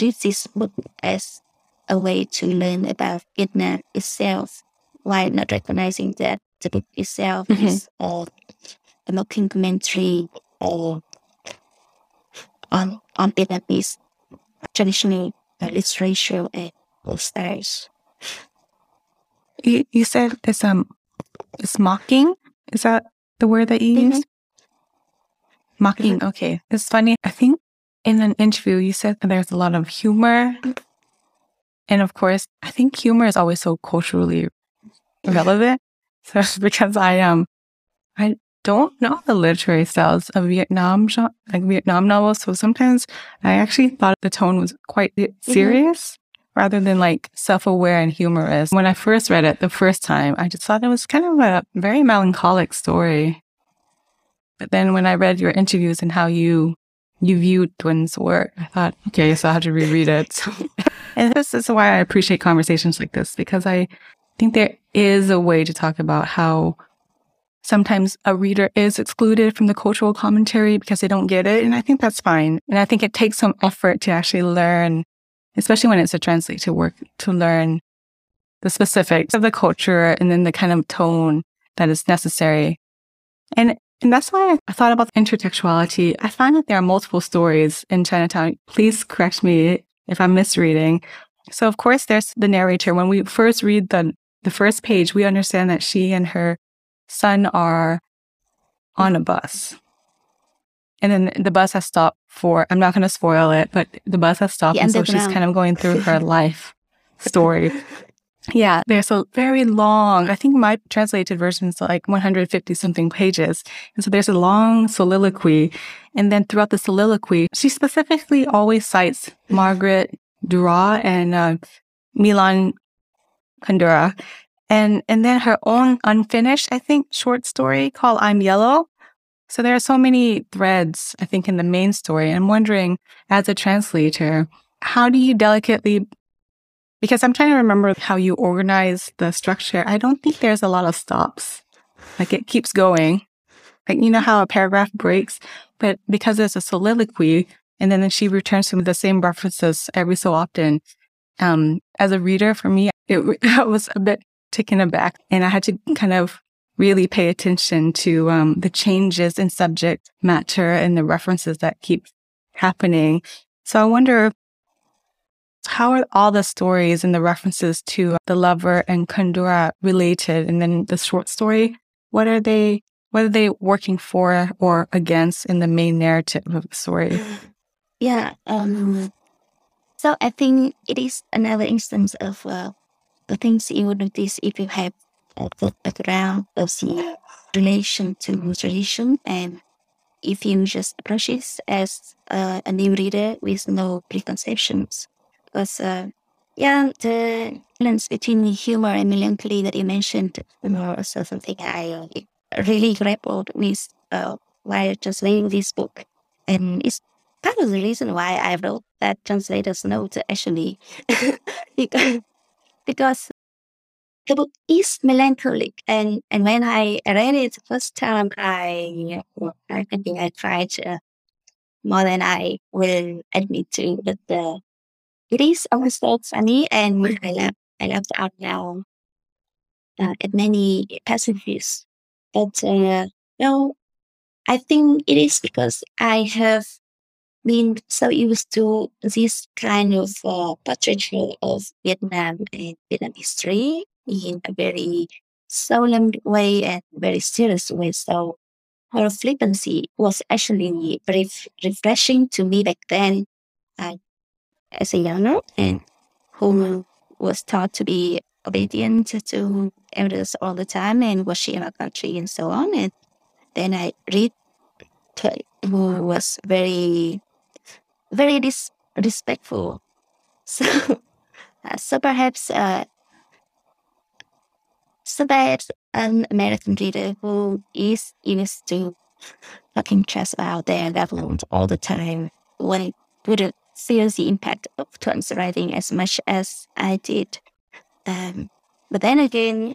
read this book as a way to learn about Vietnam itself while not recognizing that the book itself Mhm. is uh, a mockumentary or on on Vietnamese traditional literature and styles. You, you said it's um it's mocking. Is that the word that you Mhm. used? Mocking. Okay, it's funny. I think in an interview you said that there's a lot of humor, and of course, I think humor is always so culturally relevant. [laughs] So because I um I don't know the literary styles of Vietnam like Vietnam novels, so sometimes I actually thought the tone was quite mm-hmm. serious rather than like self-aware and humorous. When I first read it the first time, I just thought it was kind of a very melancholic story. But then when I read your interviews and how you you viewed Thuận's work, I thought, okay, so I have to reread it. So, [laughs] [laughs] and this is why I appreciate conversations like this because I think there is a way to talk about how sometimes a reader is excluded from the cultural commentary because they don't get it. And I think that's fine. And I think it takes some effort to actually learn, especially when it's a translated work, to learn the specifics of the culture and then the kind of tone that is necessary. And and that's why I thought about intertextuality. I find that there are multiple stories in Chinatown. Please correct me if I'm misreading. So of course there's the narrator. When we first read the the first page, we understand that she and her son are on a bus. And then the bus has stopped for, I'm not going to spoil it, but the bus has stopped. And so she's kind of going through her [laughs] life story. Yeah, there's a very long, I think my translated version is like 150 something pages. And so there's a long soliloquy. And then throughout the soliloquy, she specifically always cites Margaret Duras and uh, Milan Kundera. And, and then her own unfinished, I think, short story called I'm Yellow. So there are so many threads, I think, in the main story. I'm wondering, as a translator, how do you delicately because I'm trying to remember how you organize the structure. I don't think there's a lot of stops. Like it keeps going. Like you know how a paragraph breaks, but because there's a soliloquy and then she returns to the same references every so often. Um, as a reader, for me, it, [laughs] I was a bit taken aback, and I had to kind of really pay attention to um, the changes in subject matter and the references that keep happening. So I wonder how are all the stories and the references to the lover and Kundera related? And then the short story, what are they? What are they working for or against in the main narrative of the story? Yeah. Um, so I think it is another instance of uh, the things you would notice if you have a the background of the relation to tradition and if you just approach it as uh, a new reader with no preconceptions. Because, uh, yeah, the balance between humor and melancholy that you mentioned is also something I really grappled with uh, while translating this book. And it's part of the reason why I wrote that translator's note actually [laughs] because, because the book is melancholic and, and when I read it the first time I I think I cried uh, more than I will admit to but uh, it is also funny and I love I love the art now uh, at many passages. But uh, no I think it is because I have been so used to this kind of uh, portrayal of Vietnam and Vietnam history in a very solemn way and very serious way. So her flippancy was actually very refreshing to me back then uh, as a younger and who was taught to be obedient to elders all the time and worship our country and so on. And then I read who was very very dis- respectful. [laughs] So, uh, so perhaps, uh, so perhaps an American reader who is used to talking trash about their government all the time when it wouldn't feel the impact of translating as much as I did. Um, but then again,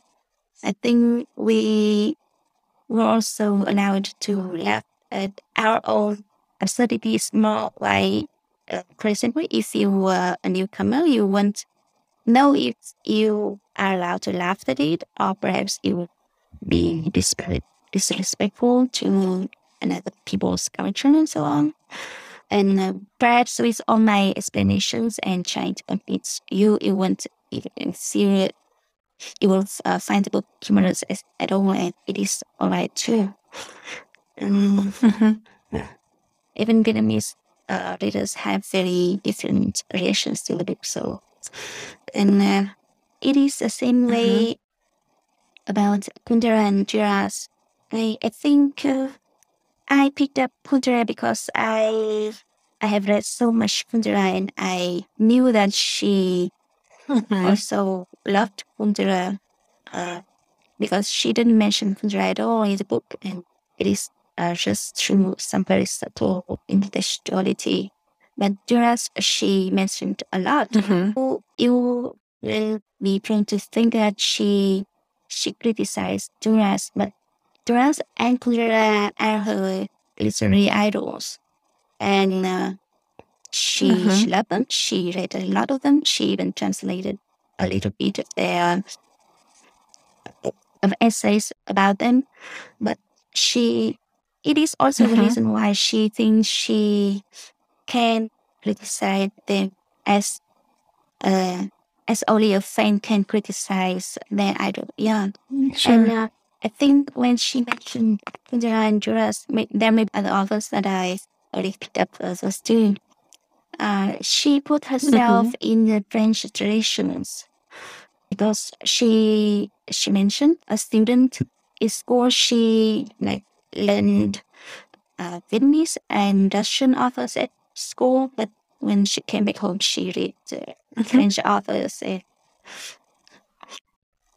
I think we were also allowed to laugh at our own absurdities more like uh, for example, if you were a newcomer, you won't know if you are allowed to laugh at it, or perhaps you would be disrespectful to another people's culture and so on. And uh, perhaps with all my explanations and trying to convince you, you won't even see it. Will uh, find the book humorous at all, and it is alright too. [laughs] Um, mm-hmm. Even Vietnamese uh, readers have very different reactions to the book. So, and uh, it is the same way mm-hmm. about Kundera and Duras. I, I think uh, I picked up Kundera because I I have read so much Kundera and I knew that she mm-hmm. also loved Kundera uh, because she didn't mention Kundera at all in the book, and it is uh, just through some very subtle contextuality. But Duras, she mentioned a lot. Mm-hmm. You will be prone to think that she she criticized Duras, but Duras and Kundera are her literary idols. And uh, she, mm-hmm. she loved them. She read a lot of them. She even translated a little bit of their of essays about them. But she it is also mm-hmm. the reason why she thinks she can criticize them as uh, as only a fan can criticize their idol. Yeah. Sure. And uh, I think when she mentioned Kundera and Duras, there may be other authors that I already picked up as a student. Uh, she put herself mm-hmm. in the French traditions because she she mentioned a student in school she like learned uh, Vietnamese and Russian authors at school, but when she came back home, she read uh, mm-hmm. French authors. And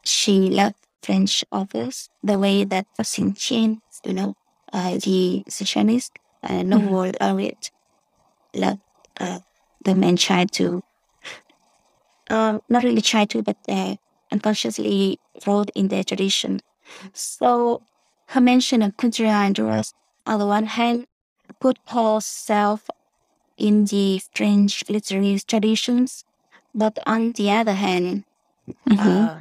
she loved French authors the way that Xingjian, you know, uh, the, Chinese uh, novel mm-hmm. laureate, loved uh, the man tried to, uh, not really tried to, but uh, unconsciously wrote in their tradition. So her mention of Kundera and Duras, on the one hand, put herself in the French literary traditions, but on the other hand, mm-hmm. uh,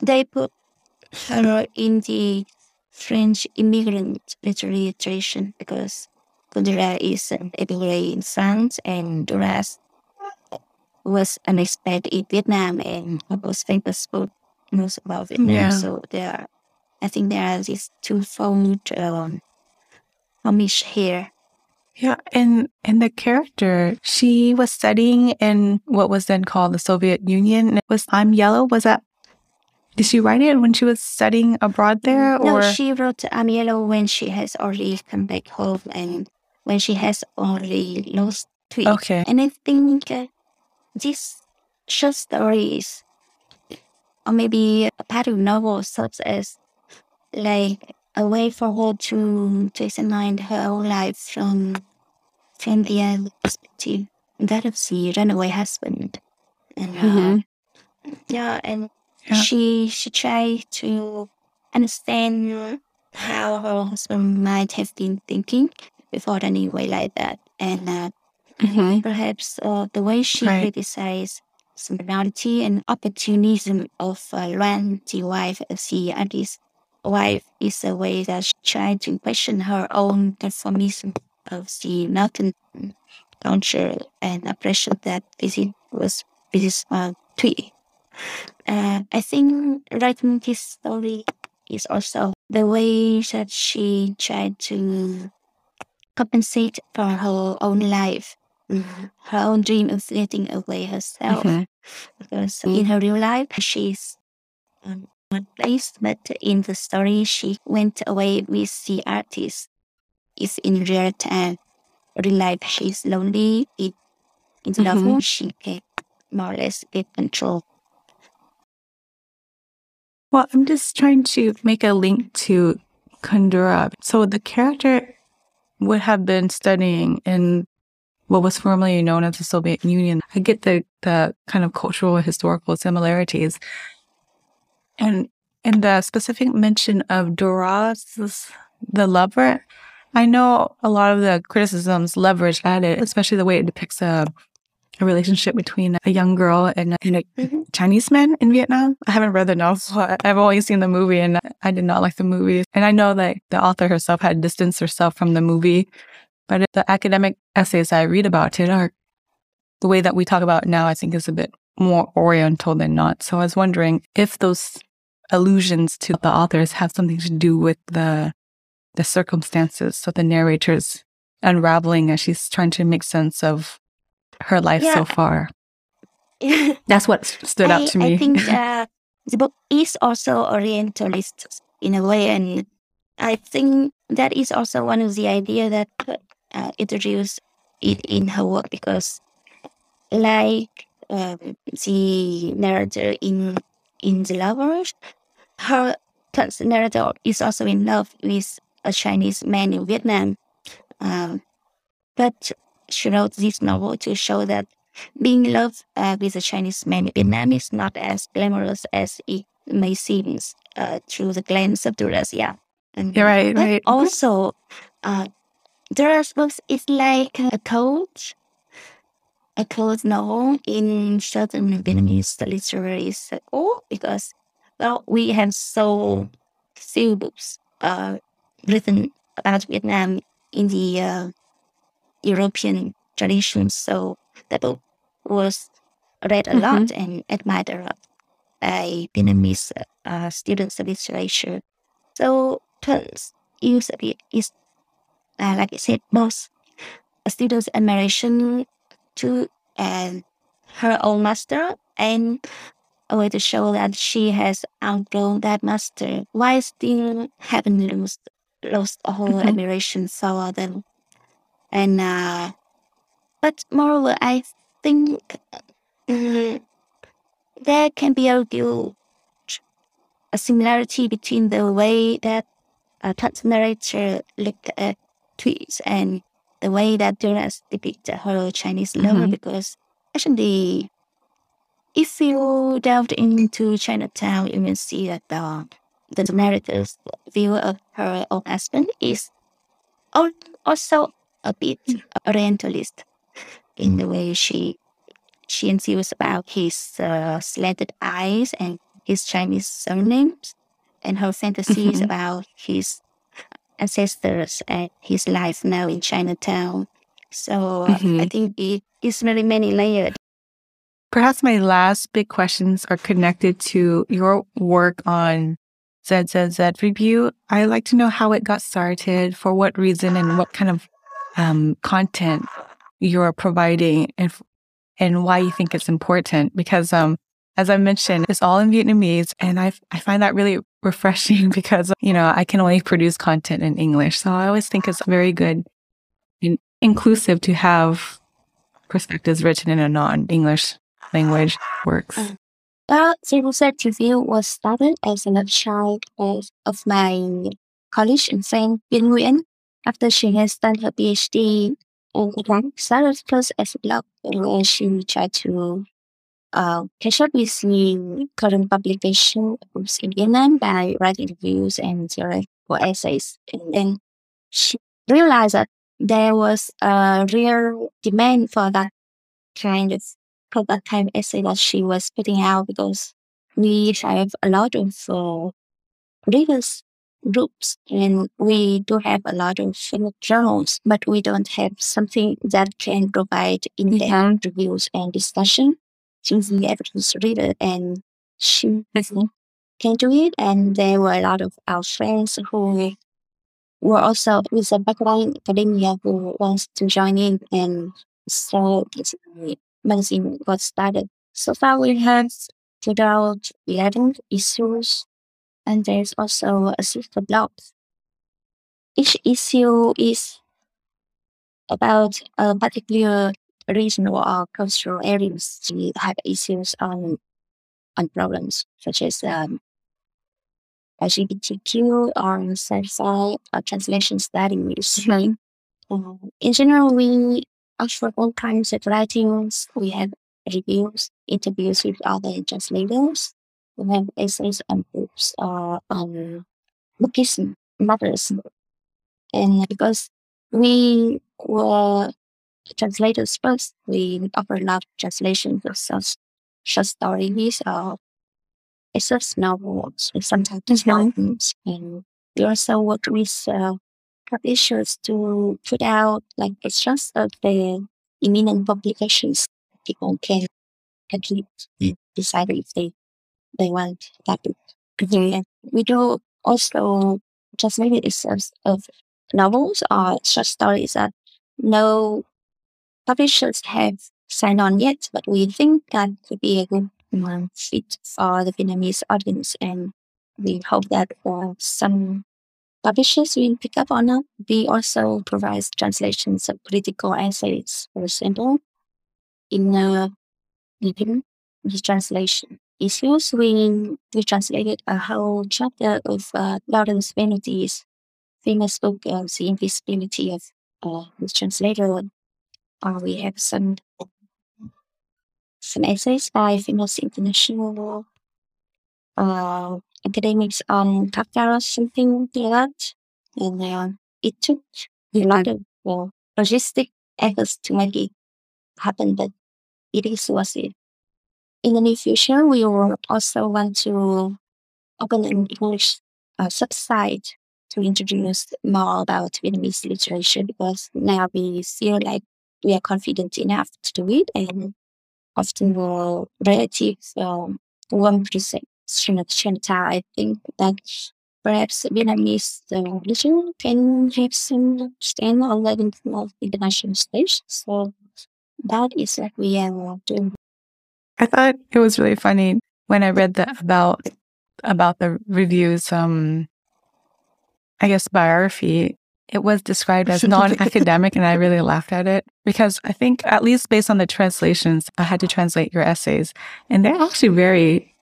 they put her in the French immigrant literary tradition because Kundera is an immigrant in France and Duras was an expat in Vietnam and was famous for most about Vietnam. Yeah. So they are I think there are these twofold um, homage here. Yeah, and and the character, she was studying in what was then called the Soviet Union. It was I'm Yellow. Was that? Did she write it when she was studying abroad there? Or? No, she wrote I'm Yellow when she has already come back home and when she has already lost Thuy. Okay. And I think uh, these short stories, or maybe a part of novel, such as like a way for her to to examine her own life from from the other perspective, that of the runaway husband. And uh, mm-hmm. yeah, and yeah. she she tried to understand how her husband might have been thinking before running away like that, and uh, mm-hmm. perhaps uh, the way she right. criticized similarity and opportunism of uh, Luan, the wife of the artist wife is a way that she tried to question her own conformism of the American culture and oppression that visit was this uh, Thuy. Uh, I think writing this story is also the way that she tried to compensate for her own life, mm-hmm. her own dream of getting away herself. Mm-hmm. Because mm-hmm. in her real life, she's um, but in the story, she went away with the artist. Is in real time, real life, she's lonely. In, in the mm-hmm. novel, she can more or less get control. Well, I'm just trying to make a link to Kundera. So the character would have been studying in what was formerly known as the Soviet Union. I get the, the kind of cultural historical similarities. And in the specific mention of Duras, the lover, I know a lot of the criticisms leveraged at it, especially the way it depicts a, a relationship between a young girl and, and a mm-hmm. Chinese man in Vietnam. I haven't read the novel. [laughs] I've only seen the movie and I did not like the movie. And I know that the author herself had distanced herself from the movie. But the academic essays I read about it are the way that we talk about now, I think is a bit more oriental than not. So I was wondering if those allusions to the authors have something to do with the the circumstances. So the narrator's unraveling as she's trying to make sense of her life yeah. so far. [laughs] That's what stood I, out to me. I think [laughs] uh, the book is also Orientalist in a way, and I think that is also one of the idea that uh, introduced it in her work because, like um, the narrator in in the lovers, her narrator is also in love with a Chinese man in Vietnam. Um, but she wrote this novel to show that being in love uh, with a Chinese man in Vietnam is not as glamorous as it may seem uh, through the glance of Duras. Yeah. And, You're right, right. Also, uh, Duras books is like a code, a code novel in certain Vietnamese literary circle because, well, we have so few books uh, written about Vietnam in the uh, European tradition. So that book was read a mm-hmm. lot and admired a lot by Vietnamese uh, students of literature. So Thuận's use of it is, uh, like I said, both a student's admiration to and her own master and a way to show that she has outgrown that master while still having lost lost all mm-hmm. admiration for them. And uh, but moreover, I think um, there can be a argued a similarity between the way that a uh, narrator looked at tweets and the way that Duras depicted her Chinese lover mm-hmm. because actually if you delved into Chinatown you will see that uh, the narrator's view of her own husband is also a bit orientalist in the way she she ensues about his uh, slanted eyes and his Chinese surnames and her fantasies mm-hmm. about his ancestors and his life now in Chinatown. So mm-hmm. I think it is very many layered. Perhaps my last big questions are connected to your work on ZZZ review. I'd like to know how it got started, for what reason, and what kind of um, content you're providing, and and why you think it's important. Because, um, as I mentioned, it's all in Vietnamese, and I I find that really refreshing [laughs] because you know I can only produce content in English, so I always think it's very good and inclusive to have perspectives written in a non-English language works. Well, Civil Search Review was started as an child of, of my college in Viên Nguyễn after she has done her PhD in Vietnam. Started as a blog where she tried to uh, catch up with the current publication books in Vietnam by writing reviews and theoretical essays. And then she realized that there was a real demand for that kind of that time essay that she was putting out because we have a lot of uh, readers groups and we do have a lot of journals, but we don't have something that can provide in-depth mm-hmm. reviews and discussion since the average reader and she can do it. And there were a lot of our friends who were also with a background in academia who wants to join in and so magazine got started. So far, we have put out 11 issues, and there's also a sister blog. Each issue is about a particular regional or cultural areas. We have issues on on problems such as um, LGBTQ or sci-fi or translation studies. Mm-hmm. Uh, in general, we offer all kinds of writings. We have reviews, interviews with other translators. We have essays and books uh, on Buddhism, matters. And because we were translators first, we offer a lot of translations of such short stories or essays, novels, sometimes poems. And we also work with uh, publishers to put out like extracts of the imminent publications. People can actually decide if they they want that book. And we do also translated excerpts of novels or short stories that no publishers have signed on yet, but we think that could be a good fit for the Vietnamese audience. And we hope that uh, some publishers will pick up on it. We also provide translations of critical essays, for example, in uh, translation issues, we, we translated a whole chapter of uh, Lawrence famous book, uh, The Invisibility of uh, the Translator. Uh, we have some some essays by famous international uh, academics on Kafka or something like that. And uh, it took a lot of well, logistic efforts to make it happen, but it is worth it. In the near future, we will also want to open an English uh, subsite to introduce more about Vietnamese literature because now we feel like we are confident enough to do it and often the relative um, warm perception Chantal, I think that perhaps Vietnamese uh, literature can have some stand on the international stage. So that is what we are doing I thought it was really funny when I read the about about the reviews um I guess biography it was described as non-academic and I [laughs] really laughed at it because I think at least based on the translations I had to translate your essays and they're actually very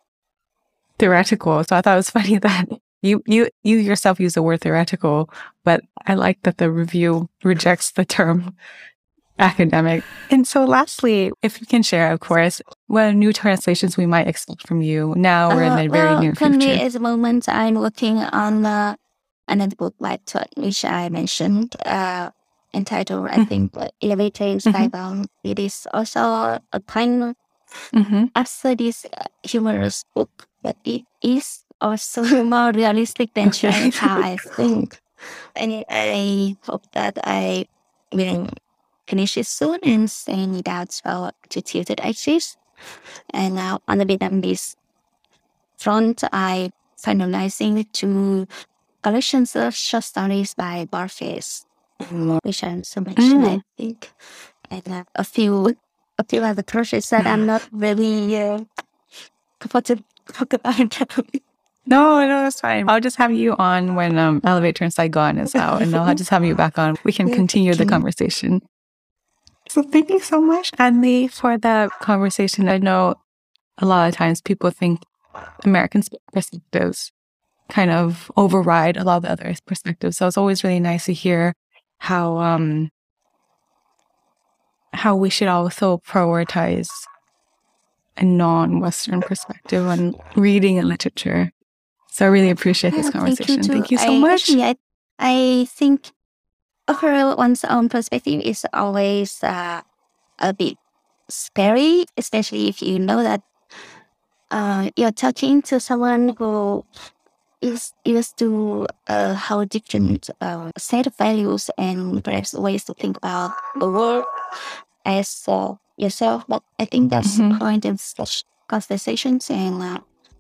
theoretical so I thought it was [laughs] funny that you you you yourself use the word theoretical but I like that the review rejects the term [laughs] academic. And so, lastly, if you can share, of course, what new translations we might expect from you now or uh, in the very well, near future. Currently, at the moment, I'm working on uh, another book like which I mentioned, uh, entitled, I mm-hmm. think, Elevator in Saigon. Mm-hmm. It is also a kind of mm-hmm. after this uh, humorous book, but it is also [laughs] more realistic than [laughs] how I think. And I hope that I will finish it soon and send it out to, to tilted axis. And now on the Vietnamese front, I finalizing two collections of short stories by Borges, which I'm so mentioned, mm. I think, and uh, a few a few other projects that I'm [laughs] not really uh, comfortable talk about. No, no, that's fine. I'll just have you on when um, Elevator in Saigon is out, and I'll just have you back on. We can continue the conversation. So thank you so much, An Ly, for the conversation. I know a lot of times people think American perspectives kind of override a lot of the other perspectives. So it's always really nice to hear how um how we should also prioritize a non-Western perspective on reading and literature. So I really appreciate this conversation. Thank you, thank you so I, much. I, I think overall one's own perspective is always uh, a bit scary, especially if you know that uh, you're talking to someone who is used to uh, how different uh, set of values and perhaps ways to think about the world as uh, yourself. But I think that's mm-hmm. the point of such conversations, and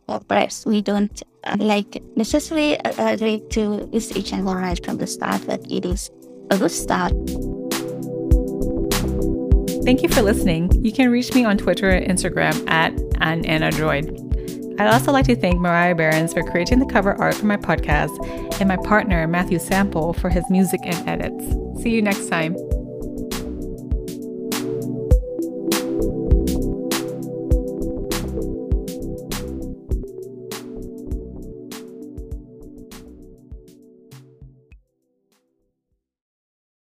uh, perhaps we don't uh, like necessarily agree to use each other right from the start, but it is a good start. Thank you for listening. You can reach me on Twitter and Instagram at an Droid. I'd also like to thank Mariah Behrens for creating the cover art for my podcast and my partner, Matthew Sample, for his music and edits. See you next time.